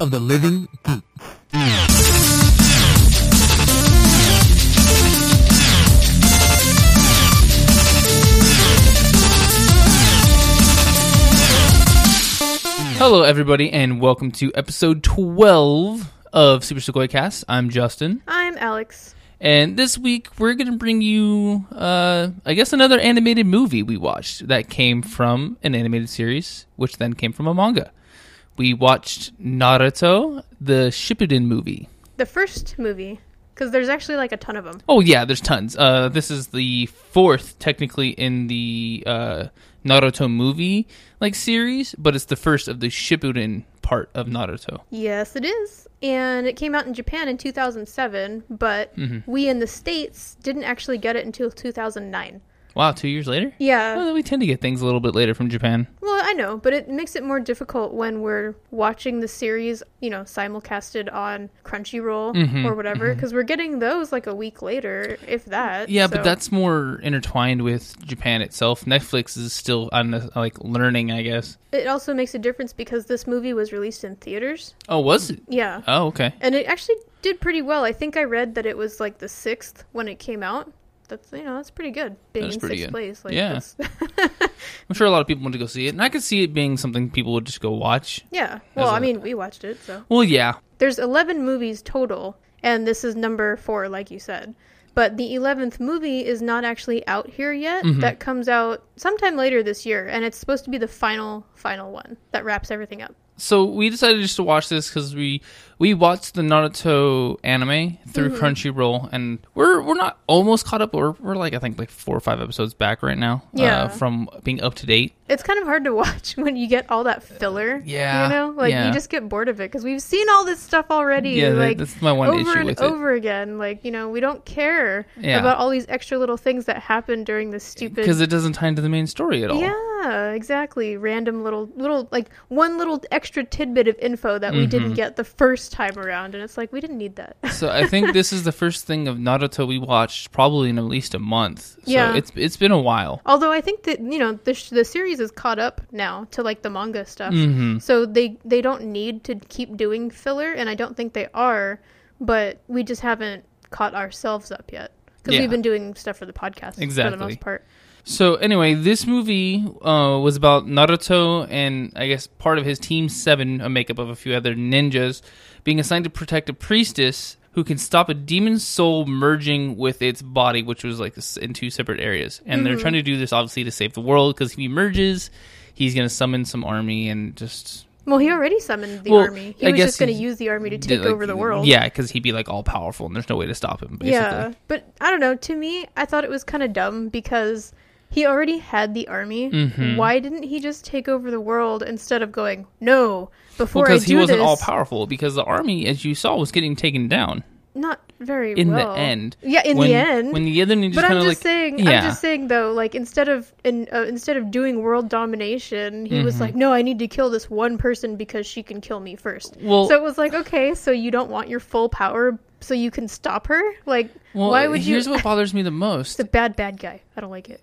of the living geek. Hello, everybody, and welcome to episode 12 of Super Sequoia Cast. I'm Justin, I'm Alex. and this week we're going to bring you, uh, I guess, another animated movie we watched that came from an animated series, which then came from a manga. We watched Naruto, the Shippuden movie. The first movie, because there's actually like a ton of them. Oh yeah, there's tons. Uh, this is the fourth, technically, in the uh, Naruto movie like series, but it's the first of the Shippuden part of Naruto. Yes, it is. And it came out in Japan in 2007, but Mm-hmm. we in the States didn't actually get it until 2009. Wow, two years later. Yeah. Well, we tend to get things a little bit later from Japan. Well, I know, but it makes it more difficult when we're watching the series, you know, simulcasted on Crunchyroll Mhm, or whatever, because we're getting those like a week later, if that. Yeah, so- but that's more intertwined with Japan itself. Netflix is still on the, like learning, I guess. It also makes a difference because this movie was released in theaters. Oh, was it? Yeah. Oh, okay. And it actually did pretty well. I think I read that it was like the sixth when it came out. That's you know that's pretty good. Being That's in sixth good. place, like Yeah. I'm sure a lot of people want to go see it, and I could see it being something people would just go watch. yeah. Well, As a- I mean, we watched it, so Well, yeah, there's eleven movies total, and this is number four, like you said. But the eleventh movie is not actually out here yet. Mm-hmm. That comes out sometime later this year, and it's supposed to be the final, final one that wraps everything up. so we decided just to watch this because we we watched the Naruto anime through Mm-hmm. Crunchyroll, and we're we're not almost caught up. We're we're like I think like four or five episodes back right now. Yeah. uh, from being up to date. It's kind of hard to watch when you get all that filler. Yeah, you know, like yeah. you just get bored of it because we've seen all this stuff already. Yeah, like that's my one over issue and with it. over again. Like you know, we don't care Yeah. about all these extra little things that happen during this stupid. because it doesn't tie into the main story at all. Yeah, exactly. Random little, little, like one little extra tidbit of info that we Mm-hmm. didn't get the first time around, and it's like we didn't need that. So I think this is the first thing of Naruto we watched probably in at least a month. So Yeah. it's it's been a while. Although I think that you know the sh- the series is caught up now to like the manga stuff, hmm so they they don't need to keep doing filler, and I don't think they are, but we just haven't caught ourselves up yet because Yeah. we've been doing stuff for the podcast exactly. for the most part. So anyway, this movie uh, was about Naruto and I guess part of his Team Seven, a makeup of a few other ninjas, being assigned to protect a priestess who can stop a demon soul merging with its body, which was like in two separate areas. And they're trying to do this obviously to save the world because if he merges, he's going to summon some army and just Well, he already summoned the Well, army. He I was just going to use the army to did, take like, over the world. Yeah, because he'd be like all powerful and there's no way to stop him. Basically. Yeah, but I don't know. To me, I thought it was kind of dumb because he already had the army. Mhm. Why didn't he just take over the world instead of going no? Before because he wasn't this, all powerful because the army, as you saw, was getting taken down not very in well. the end. Yeah, in when, the end. when the other ninjas but I'm just like saying. yeah. I'm just saying though. Like instead of in, uh, instead of doing world domination, he was Mhm. like, "No, I need to kill this one person because she can kill me first. well, so it was like, okay, so you don't want your full power, so you can stop her. Like, well, why would you. here's what bothers me the most. the bad, bad guy. I don't like it.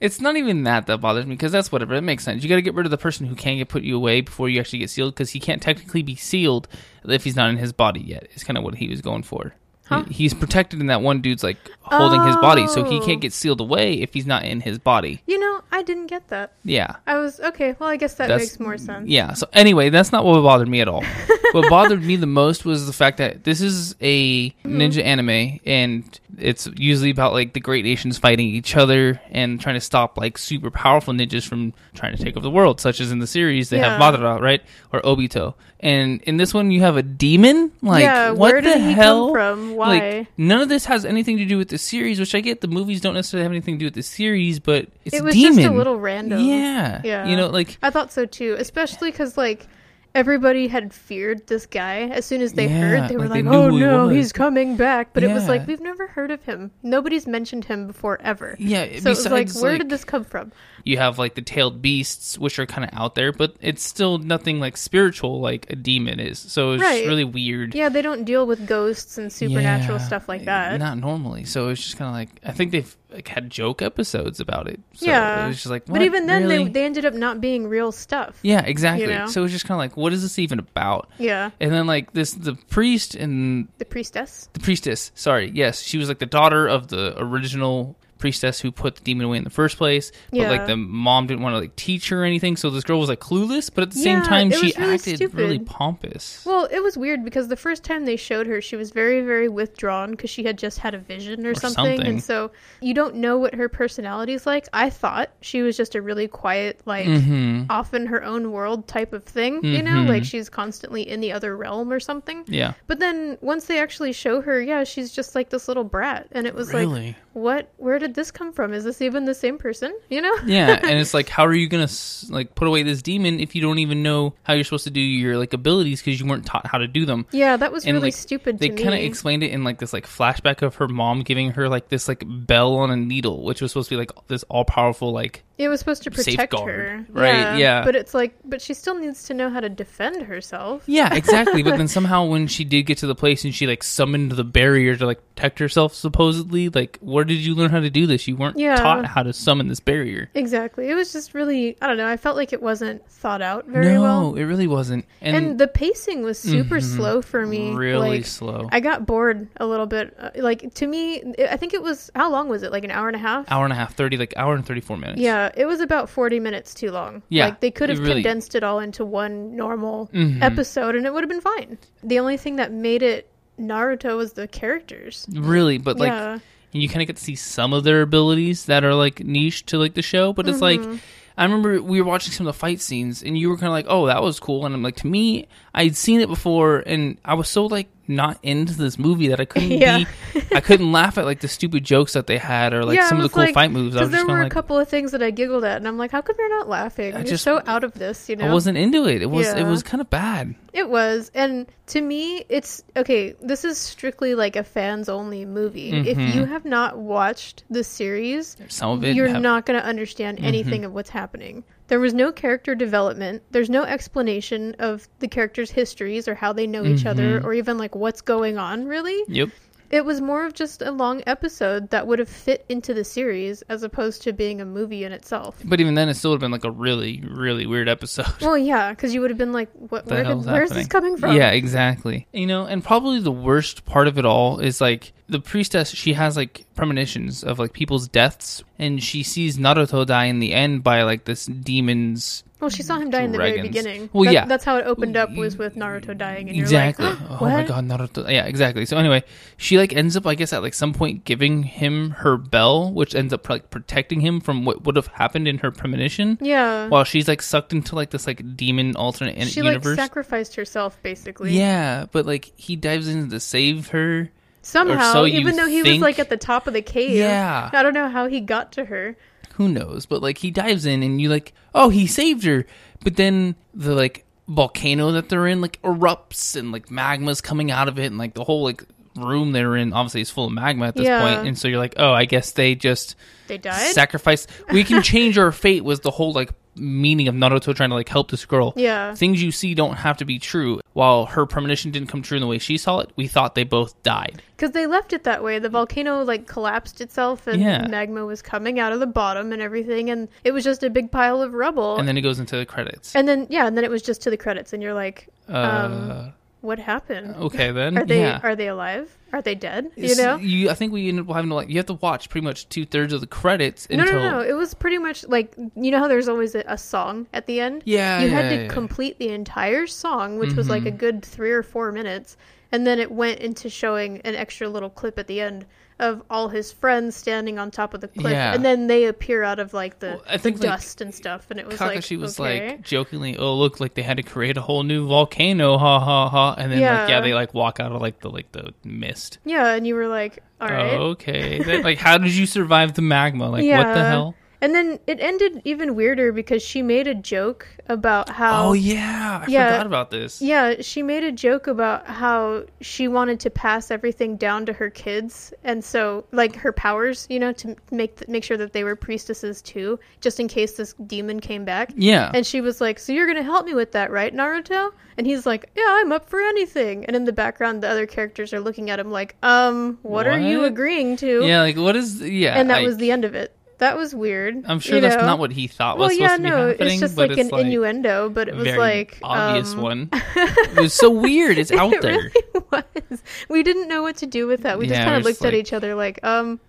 It's not even that that bothers me because that's whatever. It makes sense. You got to get rid of the person who can get put you away before you actually get sealed because he can't technically be sealed if he's not in his body yet. Is kind of what he was going for. Huh? He's protected in that one dude's like holding his body, so he Oh. can't get sealed away if he's not in his body. You know, I didn't get that. Yeah. I was okay. Well, I guess that That's- makes more sense. Yeah. So anyway, that's not what bothered me at all. what bothered me the most was the fact that this is a Mm-hmm. ninja anime, and it's usually about like the great nations fighting each other and trying to stop like super powerful ninjas from trying to take over the world, such as in the series they have Yeah. Madara, right, or Obito. And in this one, you have a demon. Like, yeah, what where the did he hell? Why? Like, none of this has anything to do with the series, which I get. The movies don't necessarily have anything to do with the series, but it's it was demon. just a little random. Yeah. Yeah. You know, like I thought so too, especially because like everybody had feared this guy as soon as they Yeah, heard. They were like, like, knew "Oh he no, was." he's coming back!" But it was like we've never heard of him. Nobody's mentioned him before ever. yeah. So it was like, where like, did this come from? you have like the tailed beasts, which are kind of out there, but it's still nothing like spiritual like a demon is. So it's Right. really weird. Yeah, they don't deal with ghosts and supernatural Yeah, stuff like that. Not normally. So it's just kind of like I think they've like had joke episodes about it. So Yeah. it was just like, but even then, Really? they they ended up not being real stuff. yeah, exactly. you know? So it was just kind of like, what is this even about? Yeah. And then like this, the priest and The priestess. the priestess. Sorry, yes, she was like the daughter of the original priestess who put the demon away in the first place. But Yeah. like the mom didn't want to like teach her anything, so this girl was like clueless. But at the same time, she really acted stupid. really pompous. Well, it was weird because the first time they showed her, she was very, very withdrawn because she had just had a vision or, Or something. something. And so you don't know what her personality is like. I thought she was just a really quiet, like, hmm off in her own world type of thing, you know? Mhm. Like she's constantly in the other realm or something. Yeah. But then once they actually show her, yeah, she's just like this little brat. And it was like, Really? what? Where did this come from? Is this even the same person? You know? yeah, and it's like, how are you gonna like put away this demon if you don't even know how you're supposed to do your like abilities because you weren't taught how to do them? Yeah, that was And, really like, stupid They kind of explained it in like this like flashback of her mom giving her like this like bell on a needle, which was supposed to be like this all powerful like It was supposed to protect her. right, yeah. But it's like, but she still needs to know how to defend herself. yeah exactly. but then somehow when she did get to the place and she like summoned the barrier to like protect herself supposedly, like where did you learn how to do this? You weren't Yeah. taught how to summon this barrier. Exactly. It was just really, I don't know. I felt like it wasn't thought out very no, well. No, it really wasn't. And, And, the pacing was super Mhm. slow for me. really Like, slow. I got bored a little bit. Uh, Like, to me, I think it was, how long was it? Like an hour and a half? hour and a half, thirty like hour and thirty four minutes. Yeah, it was about 40 minutes too long. Yeah, Like, they could have really- condensed it all into one normal Mhm. episode and it would have been fine. The only thing that made it Naruto was the characters. Really, but like yeah. and you kind of get to see some of their abilities that are like niche to like the show but it's Mm-hmm. like i remember we were watching some of the fight scenes and you were kind of like oh that was cool and i'm like to me i'd seen it before and i was so like not into this movie that i couldn't Yeah. be i couldn't laugh at like the stupid jokes that they had or like Yeah, some of the cool like- fight moves Because there just were kind a like couple of things that I giggled at, and I'm like, how come you're not laughing? I You're just- so out of this, you know? i wasn't into it it was it was kind of bad It was, and to me, it's okay. This is strictly like a fans only movie. If Mhm. you have not watched the series, some of it you're have- Mm-hmm. not going to understand anything of what's happening. There was no character development. There's no explanation of the characters' histories or how they know each other Mhm. or even like what's going on, really. yep It was more of just a long episode that would have fit into the series as opposed to being a movie in itself. but even then it still would have been like a really really weird episode Well, yeah, because you would have been like, "What? Where did, where's this coming from?" Yeah, exactly. You know, and probably the worst part of it all is like the priestess. She has like premonitions of like people's deaths, and she sees Naruto die in the end by like this demon's. Well, she saw him die in the very Dragons. beginning. Well, That- yeah. that's how it opened up mm-hmm. was with Naruto dying, and you're exactly. like, oh my "What?" god, Naruto. Yeah, exactly. So anyway, she like ends up, I guess, at like some point giving him her bell, which ends up like protecting him from what would have happened in her premonition. Yeah, While she's like sucked into like this like demon alternate in- she universe. like sacrificed herself basically. yeah, but like he dives in to save her. somehow, so you even though he think. was like at the top of the cave. Yeah. I don't know how he got to her. Who knows but like he dives in and you like oh he saved her but then the like volcano that they're in like erupts and like magma's coming out of it and like the whole like room they're in obviously is full of magma at this Yeah. point and so you're like oh i guess they just They died. sacrifice we can change our fate was the whole like meaning of naruto trying to like help this girl yeah, things you see don't have to be true while her premonition didn't come true in the way she saw it we thought they both died because they left it that way. The volcano like collapsed itself, and Yeah. magma was coming out of the bottom and everything, and it was just a big pile of rubble. and then it goes into the credits and then yeah, and then it was just to the credits, and you're like, uh um, what happened? okay then Are they yeah are they alive? Are they dead? You It's- know? you. I think we ended up having to like. You have to watch pretty much two thirds of the credits No, until. no, no. It was pretty much like you know how there's always a, a song at the end. Yeah, you yeah, had to yeah, complete the entire song, which was like a Mhm. good three or four minutes, and then it went into showing an extra little clip at the end of all his friends standing on top of the cliff, Yeah. and then they appear out of like the, Well, I the think, like, dust and stuff, and it was like Kakashi was okay. like jokingly, "Oh, look, like they had to create a whole new volcano, ha ha ha," and then like Yeah. yeah, they like walk out of like the like the mist. yeah, and you were like, all right. Oh, okay. Like, how did you survive the magma? Like, what the hell? And then it ended even weirder because she made a joke about how Oh yeah, I Yeah. forgot about this. Yeah, she made a joke about how she wanted to pass everything down to her kids, and so like her powers, you know, to make make sure that they were priestesses too, just in case this demon came back. Yeah. And she was like, "So you're gonna help me with that, right, Naruto?" And he's like, "Yeah, I'm up for anything." And in the background, the other characters are looking at him like, "Um, what, are you agreeing to?" yeah, like what is yeah? and that I- was the end of it. That was weird. I'm sure that's know? not what he thought Well, was yeah, supposed to be no, happening, it's just but like it's an innuendo, but it was very like obvious um, one. It was so weird. It's out it there. really was. We didn't know what to do with that. We just kind of looked at each other like, um,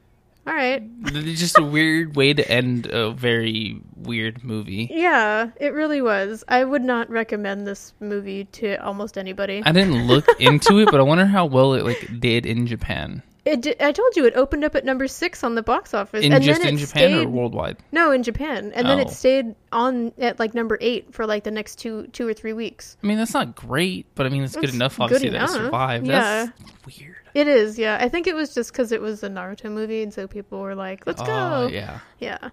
all right. It's just a weird way to end a very weird movie. Yeah, it really was. I would not recommend this movie to almost anybody. I didn't look into it, but I wonder how well it like did in Japan. It, di- I told you it opened up at number six on the box office, In and just then in it Japan stayed, or worldwide? no, in Japan, and then Oh. it stayed on at like number eight for like the next two two or three weeks. I mean, that's not great, but I mean, it's good enough, good obviously, that it enough. survived. Yeah. That's weird. It is, yeah. I think it was just because it was a Naruto movie, and so people were like, "Let's Oh, go." yeah. yeah,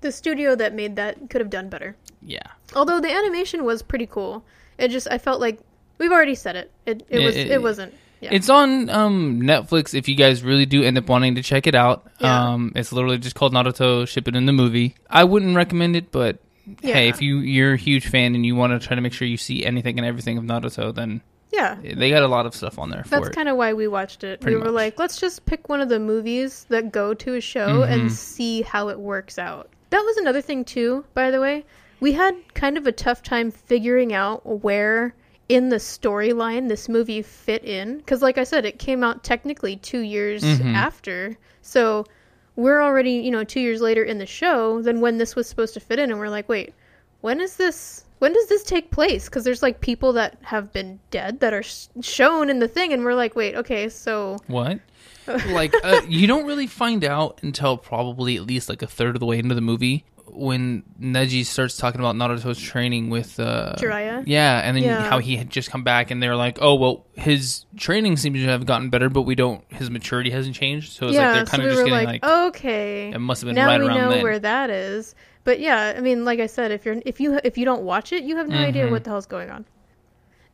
the studio that made that could have done better. Yeah. Although the animation was pretty cool. It just I felt like we've already said it. It it Yeah, was it- it, wasn't. Yeah. It's on um, Netflix if you guys really do end up wanting to check it out. Yeah. Um, it's literally just called Naruto Shippuden the Movie. I wouldn't recommend it, but hey, if you, you're a huge fan and you want to try to make sure you see anything and everything of Naruto, then yeah. they got a lot of stuff on there for That's kind of why we watched it. Pretty we were much. like, let's just pick one of the movies that go to a show Mhm. and see how it works out. That was another thing too, by the way. We had kind of a tough time figuring out where in the storyline this movie fit in because like I said, it came out technically 2 years Mhm. after. So we're already, you know, 2 years later in the show than when this was supposed to fit in and we're like, "Wait, when is this when does this take place because there's like people that have been dead that are sh- shown in the thing and we're like wait okay so What? like uh, you don't really find out until probably at least like a third of the way into the movie when Neji starts talking about Naruto's training with uh Jiraiya? Yeah, and then Yeah. how he had just come back and they're like, "Oh, well, his training seems to have gotten better, but we don't his maturity hasn't changed." So it's yeah like they're so kind we of just were getting like, like, okay it must have been now right we around know then. where that is but yeah i mean like i said if you're if you if you don't watch it you have no idea Mhm. what the hell's going on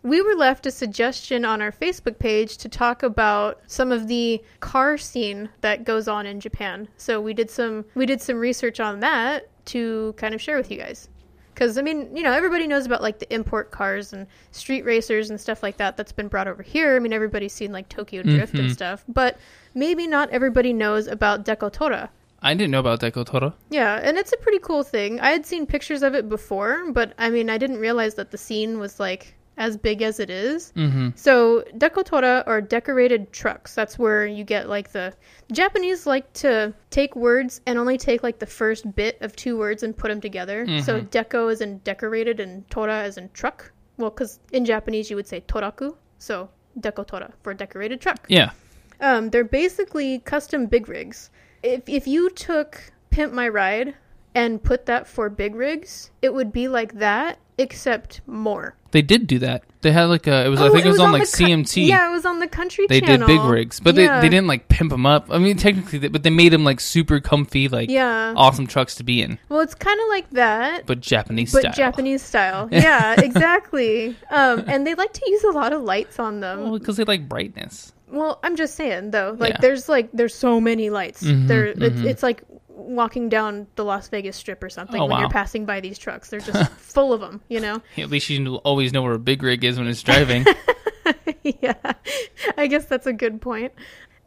we were left a suggestion on our Facebook page to talk about some of the car scene that goes on in Japan. So we did some we did some research on that to kind of share with you guys. Cuz I mean, you know, everybody knows about like the import cars and street racers and stuff like that that's been brought over here. I mean, everybody's seen like Tokyo Drift and Mhm. stuff, but maybe not everybody knows about Dekotora. I didn't know about Deco Tora. Yeah, and it's a pretty cool thing. I had seen pictures of it before, but I mean, I didn't realize that the scene was like as big as it is. Mm-hmm. So, dekotora are decorated trucks. That's where you get like the Japanese like to take words and only take like the first bit of two words and put them together. So, Mhm. deco is in decorated and tora is in truck. Well, because in Japanese you would say toraku. So, dekotora for decorated truck. Yeah. Um, they're basically custom big rigs. If if you took Pimp My Ride and put that for big rigs, it would be like that except more. They did do that. They had like a. It was. I Oh, think it was, on, like the cou- CMT. yeah, it was on the Country They Channel. did big rigs, but Yeah. they they didn't like pimp them up. I mean, technically, they, but they made them like super comfy, like Yeah. awesome trucks to be in, Well, it's kind of like that, but Japanese but style. Japanese style. Yeah, exactly. Um, and they like to use a lot of lights on them. Well, because they like brightness. Well, I'm just saying though, like Yeah. there's like there's so many lights. Mhm, there, it's, mhm. it's like walking down the Las Vegas Strip or something Oh, when you're passing by these trucks. They're just full of them, you know. At least you always know where a big rig is when it's driving. yeah, I guess that's a good point.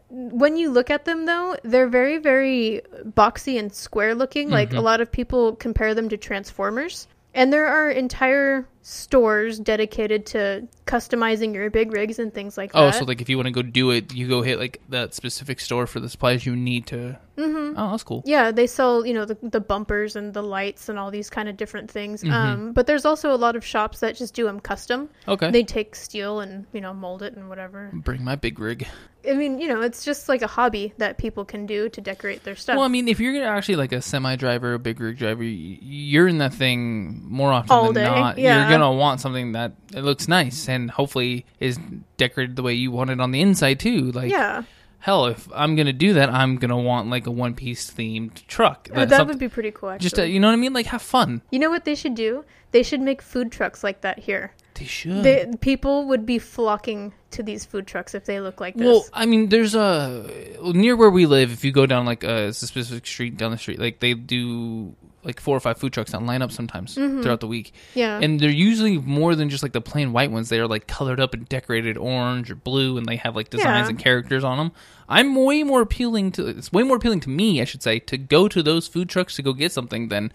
When you look at them, though, they're very, very boxy and square looking. Like a Mhm. lot of people compare them to Transformers. And there are entire stores dedicated to customizing your big rigs and things like oh, that. Oh, so like if you want to go do it, you go hit like that specific store for the supplies you need to. Mm-hmm. Oh, that's cool. Yeah, they sell, you know, the, the bumpers and the lights and all these kind of different things. Mhm. Um, but there's also a lot of shops that just do them custom. Okay. They take steel and, you know, mold it and whatever. Bring my big rig. I mean, you know, it's just like a hobby that people can do to decorate their stuff. Well, I mean, if you're actually like a semi driver, a big rig driver, you're in that thing more often All than day, not. yeah. You're gonna want something that it looks nice and hopefully is decorated the way you want it on the inside too. Like, yeah. hell, if I'm gonna do that, I'm gonna want like a One Piece themed truck. Uh, That's that would be pretty cool. Actually. just uh, you know what I mean? Like have fun. you know what they should do? They should make food trucks like that here. They should. They, people would be flocking to these food trucks if they look like this. Well, I mean, there's a near where we live. If you go down like a specific street down the street, like they do like four or five food trucks that line up sometimes Mm-hmm. throughout the week, yeah. and they're usually more than just like the plain white ones. They are like colored up and decorated orange or blue, and they have like designs Yeah. and characters on them. I'm way more appealing to. It's way more appealing to me, I should say, to go to those food trucks to go get something than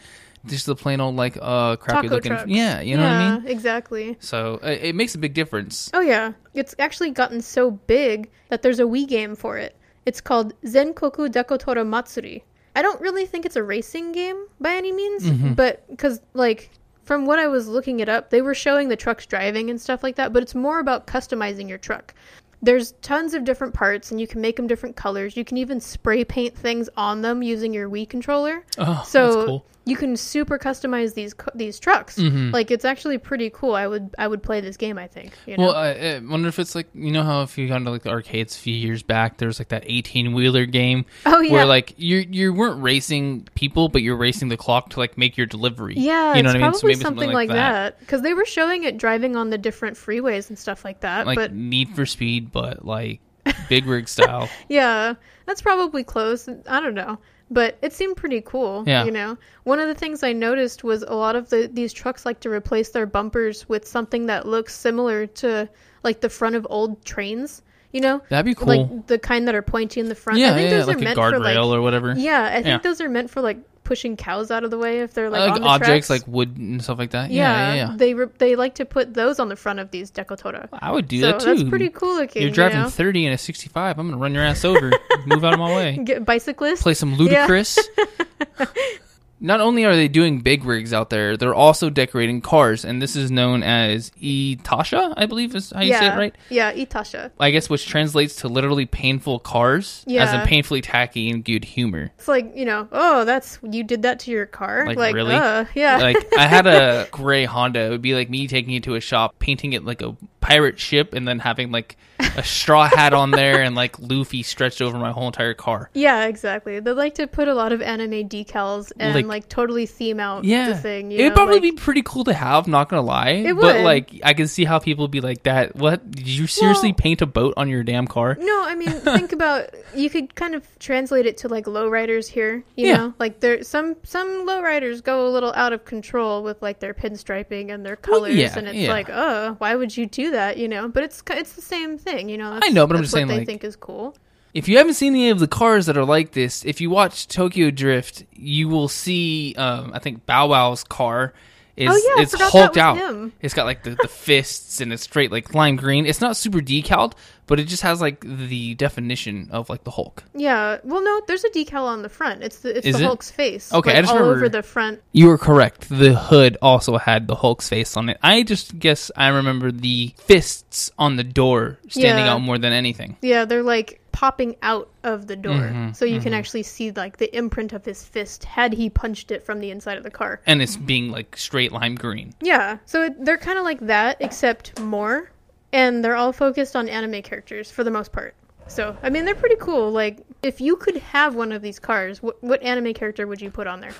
just the plain old like uh crappy Taco looking. trucks. Yeah, you know what I mean. Exactly. So uh, it makes a big difference. Oh yeah, it's actually gotten so big that there's a Wii game for it. It's called Zenkoku Dekotora Matsuri. I don't really think it's a racing game by any means, Mm-hmm. but because like from what I was looking it up, they were showing the trucks driving and stuff like that. But it's more about customizing your truck. There's tons of different parts, and you can make them different colors. You can even spray paint things on them using your Wii controller. Oh, so that's cool. You can super customize these these trucks. Mhm. Like it's actually pretty cool. I would I would play this game. I think. You know? Well, I, I wonder if it's like you know how if you gone to like the arcades a few years back, there's like that eighteen wheeler game oh yeah. where like you you weren't racing people, but you're racing the clock to like make your delivery. Yeah, you know it's what I mean. probably something, like that because they were showing it driving on the different freeways and stuff like that. like but Need for Speed, but like big rig style. yeah, that's probably close. I don't know, but it seemed pretty cool. Yeah. you know, one of the things I noticed was a lot of the these trucks like to replace their bumpers with something that looks similar to like the front of old trains. You know, That'd be cool. like the kind that are pointy in the front. yeah, I think yeah, those like are a meant for like guardrail or whatever. yeah, I think Yeah. those are meant for like pushing cows out of the way if they're like, like on the objects tracks. like wood and stuff like that. yeah, Yeah, yeah, yeah. they re- they like to put those on the front of these decotora. I would do so that too. that's pretty cool looking. You're driving you know? 30 and a 65. I'm gonna run your ass over. Move out of my way. Get bicyclists. play some Ludacris. Not only are they doing big rigs out there, they're also decorating cars, and this is known as Itasha, I believe is how you yeah, say it right. Yeah, Itasha. I guess which translates to literally painful cars, as in painfully tacky and good humor. It's like you know, oh, that's you did that to your car. Like, really? Uh, yeah. Like I had a gray Honda. It would be like me taking it to a shop, painting it like a pirate ship, and then having like a straw hat on there and like Luffy stretched over my whole entire car. yeah, exactly. They like to put a lot of anime decals and Like- like, totally theme out Yeah, the thing. You It'd know, probably like- be pretty cool to have. Not gonna lie, It but like I can see how people would be like that. What did you seriously Well- paint a boat on your damn car? No, I mean, think about you could kind of translate it to like lowriders here. You Yeah. know, like there some some lowriders go a little out of control with like their pinstriping and their Well, colors, yeah, and it's like, oh, why would you do that? You know, but it's it's the same thing. You know, that's, know, but I'm just what saying, they like- think is cool. If you haven't seen any of the cars that are like this, if you watch Tokyo Drift, you will see. Um, I think Bow Wow's car is Oh, yeah, it's hulked out. him. It's got like the, the fists and it's straight like lime green. It's not super decaled, but it just has like the definition of like the Hulk. Yeah, well, no, there's a decal on the front. It's the it's Is the it? Hulk's face. Okay, like, I just all remember- over the front. You were correct. The hood also had the Hulk's face on it. I just guess I remember the fists on the door standing Yeah. out more than anything. Yeah, they're like popping out of the door, Mhm, so you can actually see like the imprint of his fist had he punched it from the inside of the car. And it's being like straight lime green. Yeah, so it, they're kind of like that, except more, and they're all focused on anime characters for the most part. So, I mean, they're pretty cool. Like, if you could have one of these cars, what, what anime character would you put on there?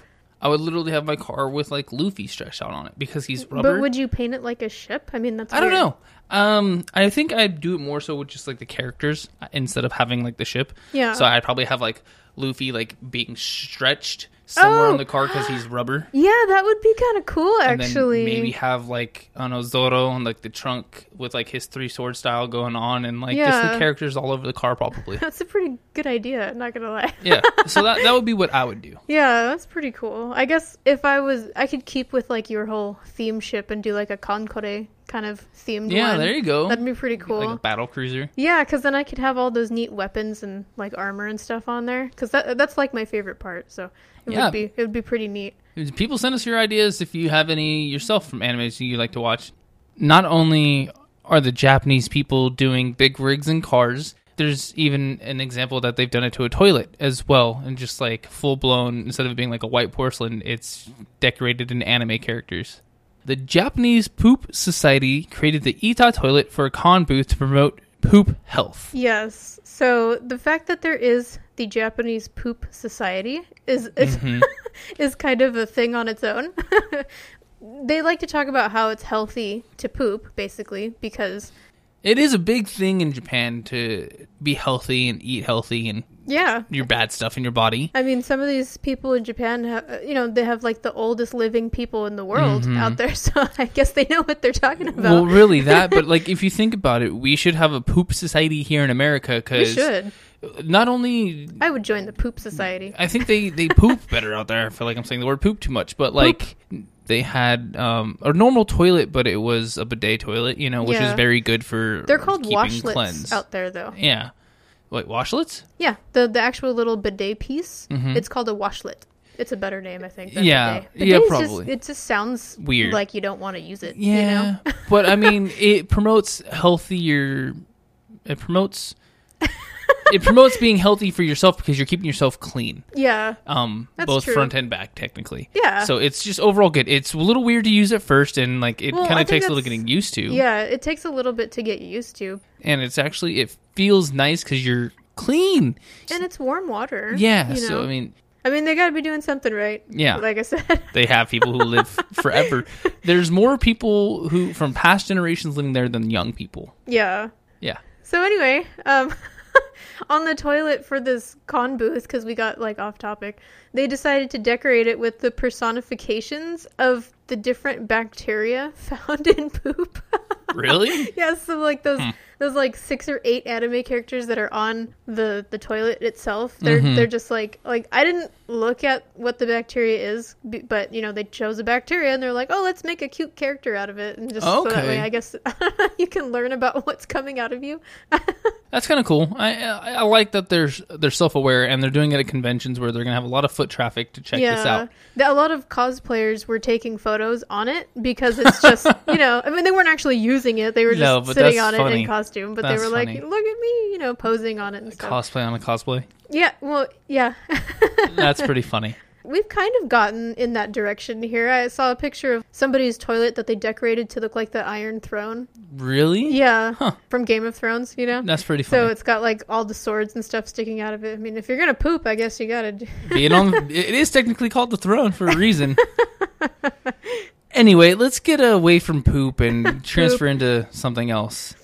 I would literally have my car with like Luffy stretched out on it because he's rubber. But would you paint it like a ship? I mean, that's I don't know. Um, I think I'd do it more so with just like the characters uh, instead of having like the ship. Yeah. So I'd probably have like Luffy like being stretched somewhere Oh. on the car because he's rubber. Yeah, that would be kind of cool, And actually. then maybe have like I don't know Zoro on like the trunk with like his three sword style going on and like just the characters all over the car probably. That's a pretty good idea, not gonna lie. yeah. So that that would be what I would do. Yeah, that's pretty cool. I guess if I was, I could keep with like your whole theme ship and do like a KanColle kind of themed Yeah, one. there you go. That'd be pretty cool. Like a battle cruiser. yeah, because then I could have all those neat weapons and like armor and stuff on there. Because that that's like my favorite part. So it Yeah. would be it would be pretty neat. People send us your ideas if you have any yourself from animes you like to watch. Not only are the Japanese people doing big rigs and cars, there's even an example that they've done it to a toilet as well, and just like full blown instead of being like a white porcelain, it's decorated in anime characters. The Japanese Poop Society created the Ita toilet for a con booth to promote poop health. Yes. So the fact that there is the Japanese poop society is is, Mhm. is kind of a thing on its own. they like to talk about how it's healthy to poop, basically, because It is a big thing in Japan to be healthy and eat healthy and yeah. your bad stuff in your body. I mean, some of these people in Japan have, you know, they have like the oldest living people in the world Mhm. out there, so I guess they know what they're talking about. Well, really that, but like if you think about it, we should have a poop society here in America because should. not only I would join the poop society. I think they they poop better out there. I feel like I'm saying the word poop too much, but like they had um, a normal toilet, but it was a bidet toilet, you know, which is very good for They're called washlets cleanse. out there, though. Yeah, wait, washlets? Yeah, the the actual little bidet piece. Mhm. It's called a washlet. It's a better name, I think. Than Yeah, bidet. yeah, Bidet probably. Just, it just sounds Weird. like you don't want to use it. Yeah, You know? but I mean, it promotes healthier. It promotes. it promotes being healthy for yourself because you're keeping yourself clean, Yeah. um, That's both true. front and back, technically. Yeah. So it's just overall good. It's a little weird to use at first, and like it Well, kind of takes a little getting used to. yeah, it takes a little bit to get used to. and it's actually it feels nice because you're clean. And it's warm water. Yeah. you So know? I mean, I mean, they got to be doing something right. yeah, Like I said. they have people who live forever. There's more people who from past generations living there than young people. yeah. Yeah. So anyway, um, on the toilet for this con booth, because we got like off topic, they decided to decorate it with the personifications of the different bacteria found in poop. Really? yeah, so like those Hmm. Those like six or eight anime characters that are on the the toilet itself, they're Mhm. they're just like like I didn't look at what the bacteria is, but you know they chose a bacteria and they're like, oh, let's make a cute character out of it, and just so that Okay. way I guess you can learn about what's coming out of you. That's kind of cool. I, I I like that they're they're self aware and they're doing it at conventions where they're gonna have a lot of foot traffic to check this out. A lot of cosplayers were taking photos on it because it's just, you know, I mean, they weren't actually using it. They were just No, sitting on it funny. in costume, but That's they were like, look at me, you know, posing on it and stuff. Cosplay on a cosplay. yeah, well, yeah. That's pretty funny. We've kind of gotten in that direction here. I saw a picture of somebody's toilet that they decorated to look like the Iron Throne. Really? Yeah, Huh. from Game of Thrones, you know? That's pretty funny. So it's got like all the swords and stuff sticking out of it. I mean, if you're gonna poop, I guess you gotta. Do- Being on, it is technically called the throne for a reason. anyway, let's get away from poop and transfer into something else.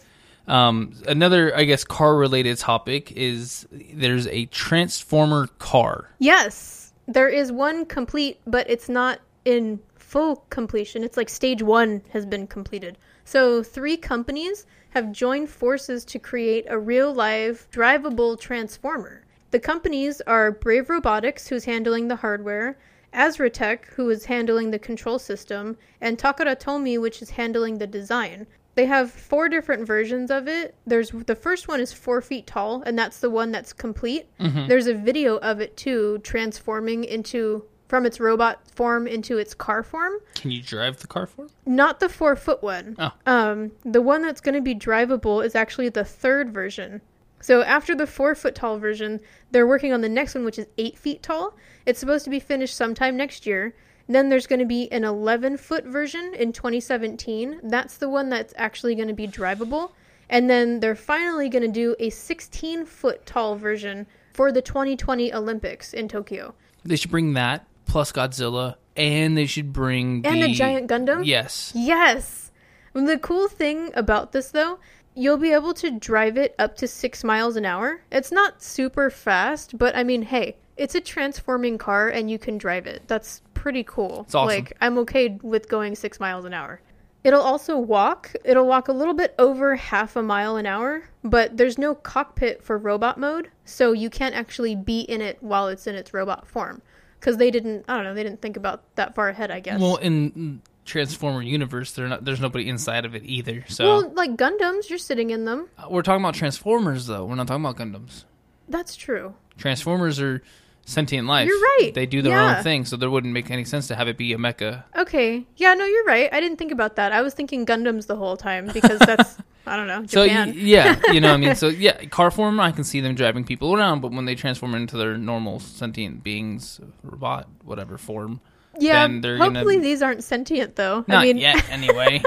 Um, another, I guess, car-related topic is there's a transformer car. Yes, there is one complete, but it's not in full completion. It's like stage one has been completed. So, three companies have joined forces to create a real live, drivable transformer. The companies are Brave Robotics, who's handling the hardware, Asratec, who is handling the control system, and Takara Tomy, which is handling the design. They have four different versions of it. There's the first one is four feet tall, and that's the one that's complete. There's a video of it too, transforming into from its robot form into its car form. Can you drive the car form? Not the four foot one. Oh. Um, the one that's going to be drivable is actually the third version. So after the four foot tall version, they're working on the next one, which is eight feet tall. It's supposed to be finished sometime next year. Then there's going to be an 11 foot version in 2017. That's the one that's actually going to be drivable. And then they're finally going to do a 16 foot tall version for the 2020 Olympics in Tokyo. They should bring that plus Godzilla, and they should bring And the the giant Gundam? Yes. Yes. The cool thing about this, though, you'll be able to drive it up to six miles an hour. It's not super fast, but I mean, hey, it's a transforming car and you can drive it. That's pretty cool. It's awesome. Like, I'm okay with going six miles an hour. It'll also walk. It'll walk a little bit over half a mile an hour, but there's no cockpit for robot mode, so you can't actually be in it while it's in its robot form. Because they didn't, I don't know, they didn't think about that far ahead, I guess. Well, in Transformer universe, they're not. There's nobody inside of it either. So Well, like Gundams, you're sitting in them. Uh, we're talking about Transformers, though. We're not talking about Gundams. That's true. Transformers are sentient life. You're right. They do their Yeah. own thing, so there wouldn't make any sense to have it be a mecha. Okay. Yeah, no, you're right. I didn't think about that. I was thinking Gundams the whole time because that's I don't know, So y- yeah, you know, what I mean, so yeah, car form, I can see them driving people around, but when they transform into their normal sentient beings, robot, whatever form, yeah. then they're gonna- Hopefully these aren't sentient though. not I mean yet anyway.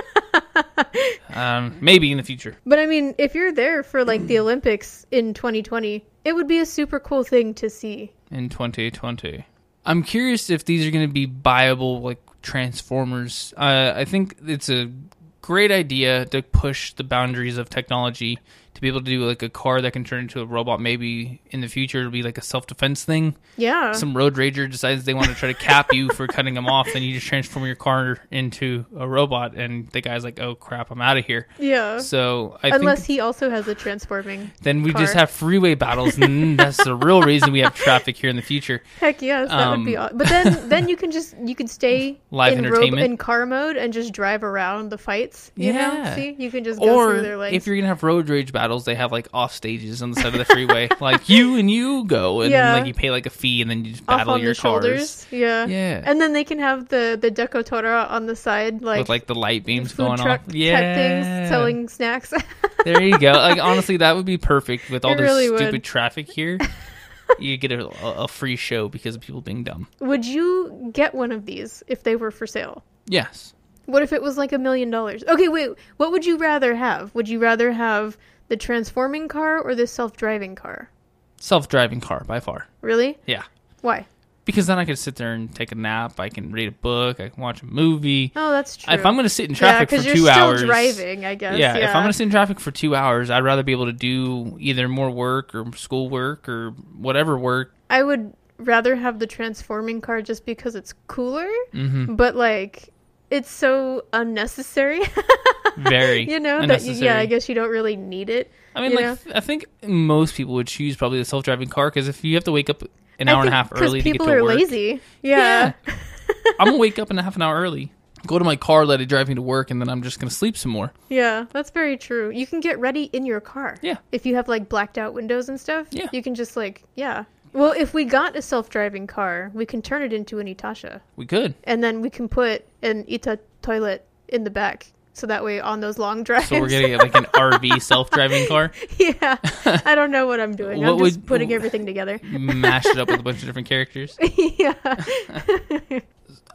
um, maybe in the future. But I mean, if you're there for like the Olympics in 2020, it would be a super cool thing to see. in 2020. I'm curious if these are going to be viable like transformers. Uh, I think it's a great idea to push the boundaries of technology to be able to do like a car that can turn into a robot. Maybe in the future it'll be like a self defense thing. Yeah. Some road rager decides they want to try to cap you for cutting them off, then you just transform your car into a robot, and the guy's like, "Oh crap, I'm out of here." yeah. So I Unless he also has a transforming. then we just have freeway battles, and that's the real reason we have traffic here in the future. Heck yes, that would be. Um, Aw- but then, then you can just you could stay Live in entertainment. in car mode and just drive around the fights. You know, Yeah. see, you can just go or through their legs. if you're gonna have road rage battles, they have like off stages on the side of the freeway, like you and you go, and Yeah. like you pay like a fee, and then you just battle on your cars shoulders. Yeah. Yeah. And then they can have the the decotora on the side, like, with like the light beams food going truck off. type Yeah, things, selling snacks. there you go. Like honestly, that would be perfect with all It this really stupid would. traffic here. you get a, a free show because of people being dumb. Would you get one of these if they were for sale? Yes. What if it was like a million dollars? Okay, wait. What would you rather have? Would you rather have the transforming car or the self-driving car? Self-driving car by far. Really? Yeah. Why? Because then I can sit there and take a nap. I can read a book. I can watch a movie. Oh, that's true. If I'm going to sit in yeah, traffic because for you're two still hours, driving, I guess. yeah, Yeah, if I'm going to sit in traffic for two hours, I'd rather be able to do either more work or school work or whatever work. I would rather have the transforming car just because it's cooler, hmm but like it's so unnecessary. Very, you know that you, yeah, I guess you don't really need it. I mean, like know? I think most people would choose probably the self-driving car because if you have to wake up an hour and a half early to get people to are work, lazy. Yeah. I'm gonna wake up in a half an hour early, go to my car, let it drive me to work, and then I'm just gonna sleep some more. Yeah, that's very true. You can get ready in your car. Yeah. If you have like blacked out windows and stuff. Yeah. You can just like yeah. Well, if we got a self-driving car, we can turn it into an Itasha, We could. and then we can put an Ita toilet in the back, so that way on those long drives. So we're gonna get like an RV self-driving car, yeah. I don't know what I'm doing. I'm What just would- putting everything together. mash it up with a bunch of different characters. yeah.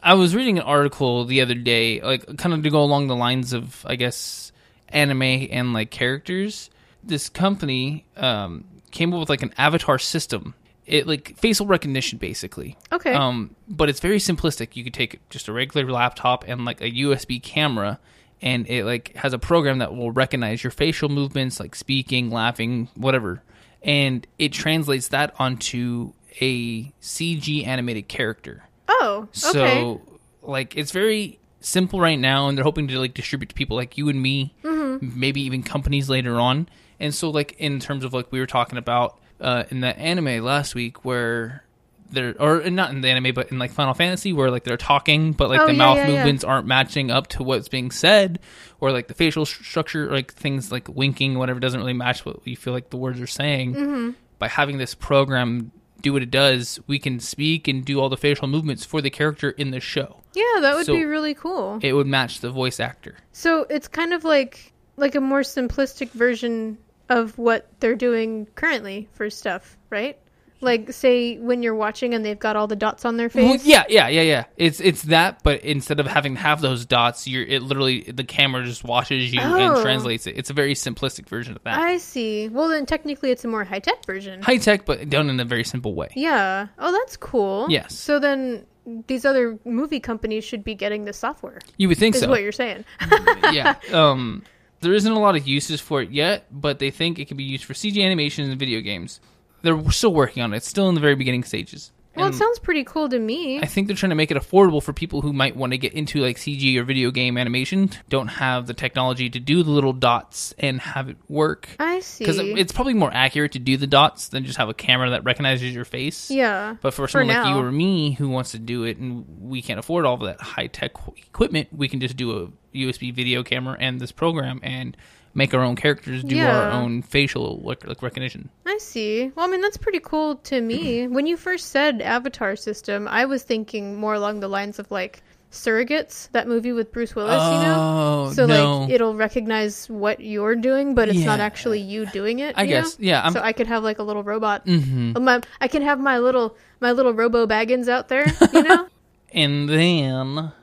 I was reading an article the other day, like kind of to go along the lines of, I guess, anime and like characters. This company um, came up with like an avatar system. It like facial recognition, basically. Okay. Um, but it's very simplistic. You could take just a regular laptop and like a USB camera, and it like has a program that will recognize your facial movements, like speaking, laughing, whatever, and it translates that onto a CG animated character. oh. Okay. So like it's very simple right now, and they're hoping to like distribute to people like you and me, Mm-hmm. maybe even companies later on. And so like in terms of like we were talking about uh, in the anime last week where. They're, or not in the anime, but in like Final Fantasy, where like they're talking, but like Oh, the yeah, mouth yeah, yeah. movements aren't matching up to what's being said, or like the facial st- structure, like things like winking, whatever, doesn't really match what you feel like the words are saying. Mm-hmm. By having this program do what it does, we can speak and do all the facial movements for the character in the show. yeah, that would so- be really cool. It would match the voice actor. So it's kind of like like a more simplistic version of what they're doing currently for stuff, right? Like say when you're watching and they've got all the dots on their face. Well, yeah, yeah, yeah, yeah. It's it's that, but instead of having to have those dots, you're it literally the camera just watches you Oh. and translates it. It's a very simplistic version of that. I see. Well, then technically it's a more high tech version. High tech, but done in a very simple way. yeah. Oh, that's cool. Yes. So then these other movie companies should be getting the software. You would think Is so. what you're saying. yeah. Um, there isn't a lot of uses for it yet, but they think it can be used for CG animations and video games. They're still working on it. It's still in the very beginning stages. well, it sounds pretty cool to me. I think they're trying to make it affordable for people who might want to get into like CG or video game animation, don't have the technology to do the little dots and have it work. I see. Because it's probably more accurate to do the dots than just have a camera that recognizes your face. yeah. But for For someone like you or me who wants to do it and we can't afford all of that high tech equipment, we can just do a USB video camera and this program and make our own characters do our own facial like, recognition. I see. Well, I mean, that's pretty cool to me. when you first said avatar system, I was thinking more along the lines of like Surrogates, that movie with Bruce Willis, you know? Oh So no! like it'll recognize what you're doing, but it's not actually you doing it. I guess know? yeah. I'm, so I could have like a little robot. Mm-hmm. My, I can have my little my little Robo Baggins out there, you know? And then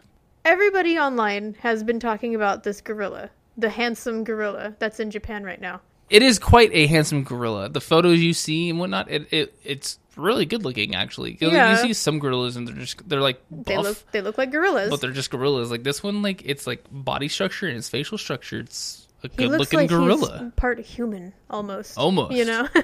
everybody online has been talking about this gorilla, the handsome gorilla that's in Japan right now. It is quite a handsome gorilla. The photos you see and whatnot, it, it it's really good looking actually. You- Yeah. You see some gorillas and they're just they're like They look they look like gorillas. but they're just gorillas. Like this one, like it's like body structure and its facial structure. It's a he good looks looking like gorilla. he's part human almost. Almost. You know?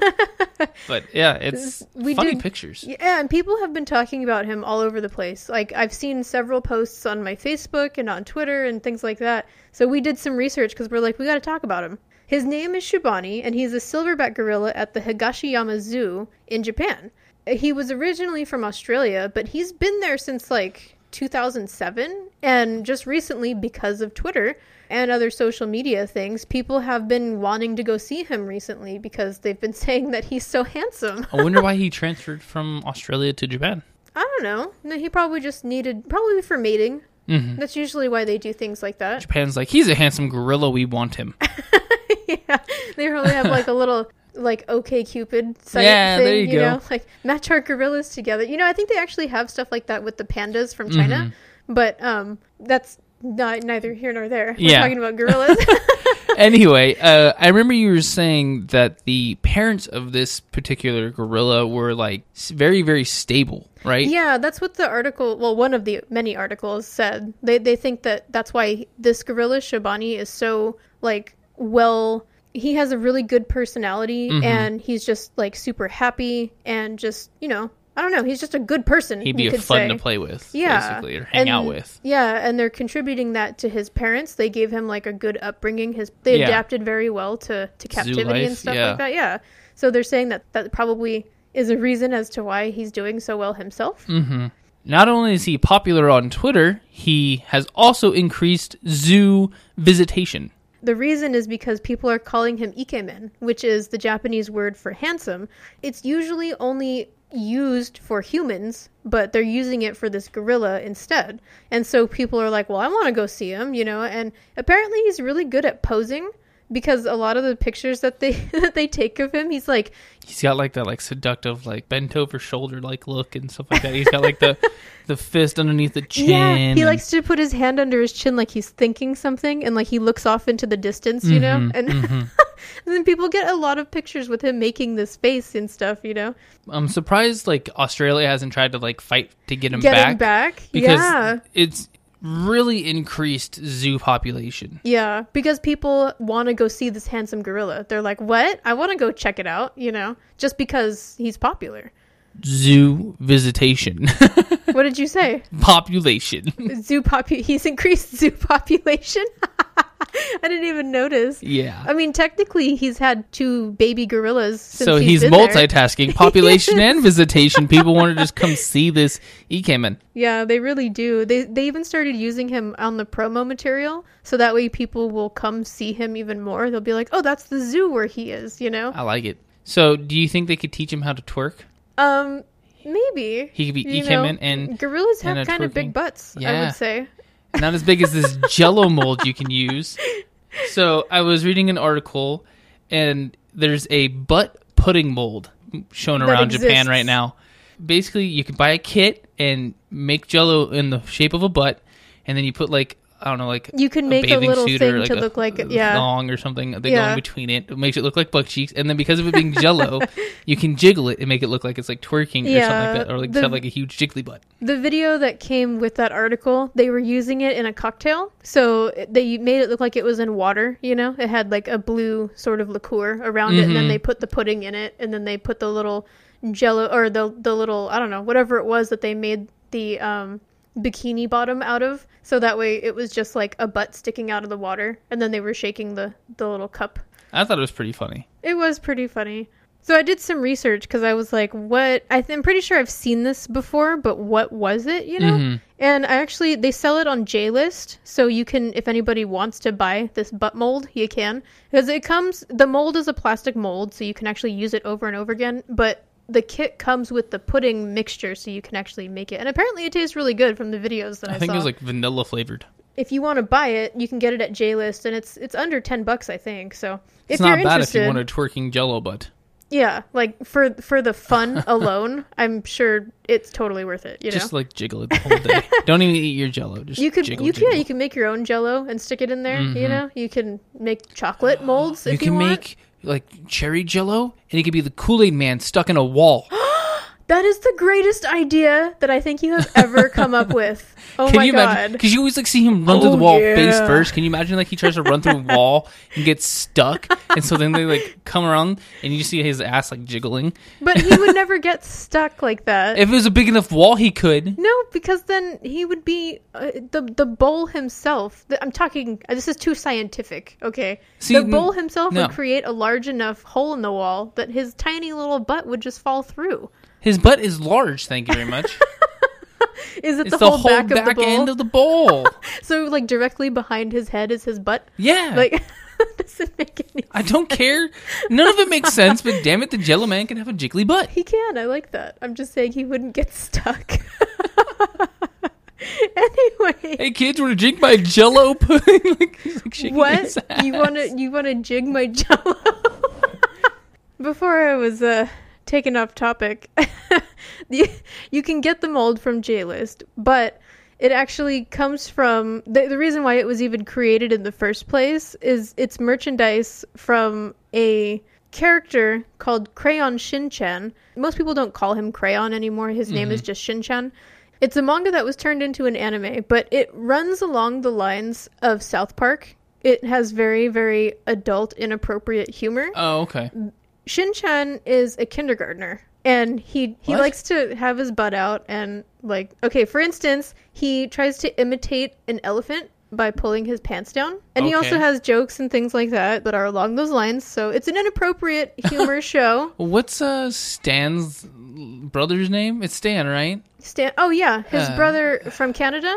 But yeah, it's We funny did- pictures. Yeah, and people have been talking about him all over the place. Like I've seen several posts on my Facebook and on Twitter and things like that. So we did some research because we're like, we got to talk about him. His name is Shabani, and he's a silverback gorilla at the Higashiyama Zoo in Japan. He was originally from Australia, but he's been there since like 2007, and just recently, because of Twitter and other social media things, people have been wanting to go see him recently because they've been saying that he's so handsome. I wonder why he transferred from Australia to Japan. I don't know. No, He probably just needed, probably for mating. hmm That's usually why they do things like that. Japan's like he's a handsome gorilla. We want him. yeah, they probably have like a little like OK Cupid site Yeah, thing. there you go. know, like match our gorillas together. You know, I think they actually have stuff like that with the pandas from China, Mm-hmm. but um, that's not neither here nor there. We're Yeah. talking about gorillas. anyway, uh, I remember you were saying that the parents of this particular gorilla were like very, very stable, right? Yeah, that's what the article. Well, one of the many articles said. They they think that that's why this gorilla Shabani is so like well. He has a really good personality, Mhm. and he's just like super happy, and just you know, I don't know. He's just a good person. He'd be fun say. to play with, Yeah, basically, or hang and- out with. Yeah, and they're contributing that to his parents. They gave him like a good upbringing. His they Yeah. adapted very well to to captivity and stuff yeah. like that. Yeah. So they're saying that that probably is a reason as to why he's doing so well himself. Mm-hmm. Not only is he popular on Twitter, he has also increased zoo visitation. The reason is because people are calling him ikemen, which is the Japanese word for handsome. It's usually only used for humans, but they're using it for this gorilla instead. And so people are like, "Well, I want to go see him," you know, and apparently he's really good at posing because a lot of the pictures that they that they take of him, he's like He's got like that like seductive like bent over shoulder like look and stuff like that. He's got like the the fist underneath the chin. Yeah, he likes to put his hand under his chin like he's thinking something and like he looks off into the distance, you know? Mhm, And, mhm. and then people get a lot of pictures with him making this face and stuff, you know? I'm surprised like Australia hasn't tried to like fight to get him Get back him back. because yeah. it's really increased zoo population. Yeah, because people want to go see this handsome gorilla. They're like, "What? I want to go check it out," you know, just because he's popular. Zoo visitation What did you say? population. zoo popu he's increased zoo population? I didn't even notice. yeah. I mean, technically he's had two baby gorillas since So he's, he's been there. multitasking, population and visitation. People want to just come see this Ikemen. Yeah, they really do. They they even started using him on the promo material, so that way people will come see him even more. They'll be like, "Oh, that's the zoo where he is," you know. I like it. So, do you think they could teach him how to twerk? Um, maybe He could be Ikemen and gorillas have kind of big butts. I would say. Not as big as this jello mold you can use. So I was reading an article and there's a butt pudding mold shown That around Japan right now. Basically, you can buy a kit and make jello in the shape of a butt and then you put like I don't know like You can make a bathing little thing or like to a look like yeah. long or something. They go in between it. It makes it look like butt cheeks, and then because of it being Jello, you can jiggle it and make it look like it's like twerking or something like that, or like the- have like a huge jiggly butt. The video that came with that article, they were using it in a cocktail. So they made it look like it was in water, you know? It had like a blue sort of liqueur around it and then Mhm. they put the pudding in it and then they put the little jello or the the little I don't know, whatever it was that they made the um bikini bottom out of. So that way it was just like a butt sticking out of the water and then they were shaking the the little cup I thought it was pretty funny. it was pretty funny. So I did some research because I was like, "What?" I th- I'm pretty sure I've seen this before, but what was it? You know. Mhm. And I actually they sell it on j-list so you can if anybody wants to buy this butt mold, you can because it comes. The mold is a plastic mold, so you can actually use it over and over again. But the kit comes with the pudding mixture, so you can actually make it. And apparently, it tastes really good from the videos that I, I think saw. it was like vanilla flavored. if you want to buy it, you can get it at JList, and it's it's under ten bucks, I think. So if It's you're not bad if interested, you want a twerking Jello butt. Yeah, like for for the fun alone, I'm sure it's totally worth it. You know, Just like jiggle it the whole day. Don't even eat your Jello. Just you could jiggle, you can yeah, you can make your own Jello and stick it in there. You Mhm. know, you can make chocolate molds if you can want. make like cherry Jello, and it could be the Kool Aid Man stuck in a wall. That is the greatest idea that I think you have ever come up with. Oh Can my you god. imagine? Because you always like see him run through Oh, the wall face first. Can you imagine like he tries to run through a wall and gets stuck, and so then they like come around and you see his ass like jiggling. But he would never get stuck like that. If it was a big enough wall, he could. no, because then he would be uh, the the bowl himself. th- I'm talking. uh, This is too scientific. Okay, See, the bowl himself no. would create a large enough hole in the wall that his tiny little butt would just fall through. His butt is large. Thank you very much. Is it it's the, whole, back, of the bowl? end of the bowl. so like directly behind his head is his butt. Yeah. Like doesn't make any. I don't care. None of it makes sense, but damn it, the Jello Man can have a jiggly butt. He can. I like that. I'm just saying he wouldn't get stuck. anyway, Hey kids, want to jig my Jello pudding? like, like what you want to you want to jig my jello? Before I was uh taken off topic, you can get the mold from JList, but it actually comes from the, the reason why it was even created in the first place is it's merchandise from a character called Crayon Shinchan. Most people don't call him Crayon anymore. His name is mm-hmm. just Shinchan. It's a manga that was turned into an anime, but it runs along the lines of South Park. It has very, very adult, inappropriate humor. Oh, okay. Shinchan is a kindergartner and he he What? likes to have his butt out and like okay for instance he tries to imitate an elephant by pulling his pants down and he also has jokes and things like that that are along those lines so it's an inappropriate humor show what's uh Stan's brother's name? It's Stan, right? Stan oh yeah his Uh, brother from Canada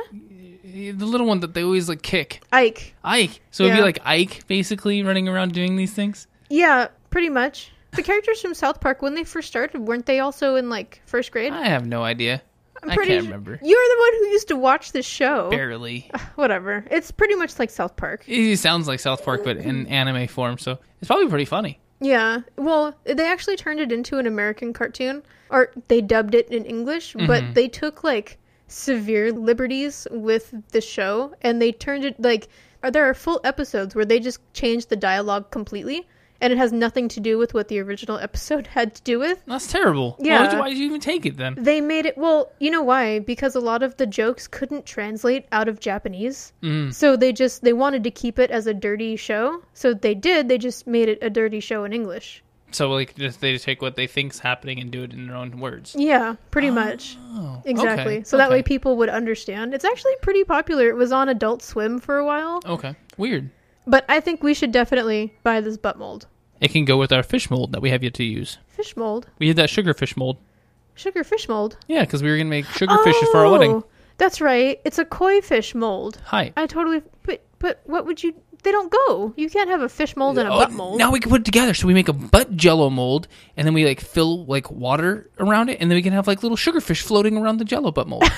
The little one that they always like kick. Ike Ike. So it'd be like Ike basically running around doing these things. yeah pretty much the characters from South Park when they first started weren't they also in like first grade I have no idea. I'm I pretty can't remember. you're the one who used to watch this show Barely. whatever it's pretty much like South Park It sounds like South Park, but in anime form, so it's probably pretty funny. Yeah. Well, they actually turned it into an American cartoon, or they dubbed it in English, but mm-hmm. they took like severe liberties with the show, and they turned it like are there are full episodes where they just changed the dialogue completely, and it has nothing to do with what the original episode had to do with. That's terrible. Yeah. would why did you even take it then? They made it well, you know why? Because a lot of the jokes couldn't translate out of Japanese. Mm. So they just they wanted to keep it as a dirty show. So they did, they just made it a dirty show in English. So like, just they just take what they think's happening and do it in their own words. Yeah, pretty much. Oh, Exactly. okay, So that way people would understand. It's actually pretty popular. It was on Adult Swim for a while. Okay, weird. But I think we should definitely buy this butt mold. It can go with our fish mold that we have yet to use. Fish mold? We had that sugar fish mold. Sugar fish mold? Yeah, because we were gonna make sugar fishes for our oh, wedding. Oh, That's right. It's a koi fish mold. Hi. I totally. But, but what would you. They don't go. You can't have a fish mold and a Oh, butt uh, mold. Now we can put it together. So we make a butt jello mold, and then we like fill like water around it, and then we can have like little sugar fish floating around the jello butt mold.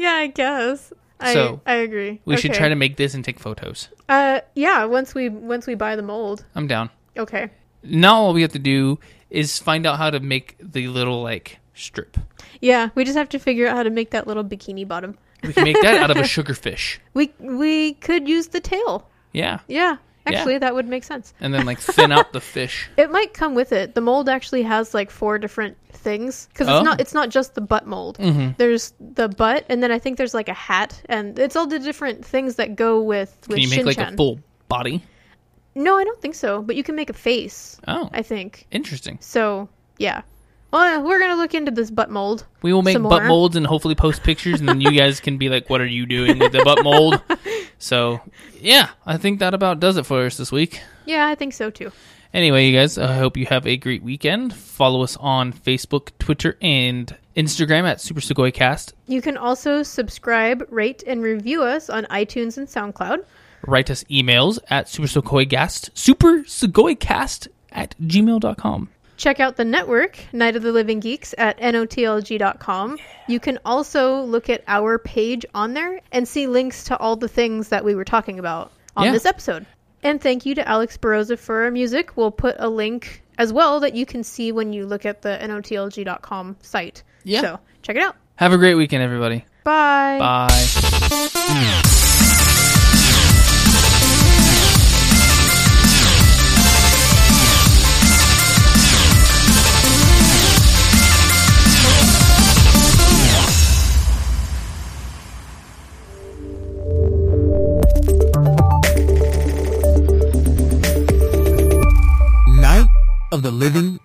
Yeah, I guess. I, So, I agree. We should try to make this and take photos. Uh, yeah. Once we once we buy the mold. I'm down. Okay. Now all we have to do is find out how to make the little like strip. Yeah, we just have to figure out how to make that little bikini bottom. We can make that out of a sugar fish. We we could use the tail. Yeah, Yeah, Yeah. actually, that would make sense. and then like thin out the fish. It might come with it. The mold actually has like four different things because it's Oh. not it's not just the butt mold. Mm-hmm. There's the butt, and then I think there's like a hat, and it's all the different things that go with with Can you make like a full body? No, I don't think so. But you can make a face. Oh, I think interesting. so. Yeah. Well, we're gonna look into this butt mold. We will make butt more. molds and hopefully post pictures, and then you guys can be like, "What are you doing with the butt mold?" So, yeah, I think that about does it for us this week. Yeah, I think so too. Anyway, you guys, I hope you have a great weekend. Follow us on Facebook, Twitter, and Instagram at Super Sugoi Cast. You can also subscribe, rate, and review us on iTunes and SoundCloud. Write us emails at Super Sugoicast, Super Sugoicast at gmail.com. Check out the network, Night of the Living Geeks, at notlg.com. You can also look at our page on there and see links to all the things that we were talking about on Yeah. this episode. And thank you to Alex Baroza for our music. We'll put a link as well that you can see when you look at the notlg.com site. Yeah. So check it out. Have a great weekend, everybody. Bye. Bye. of the living.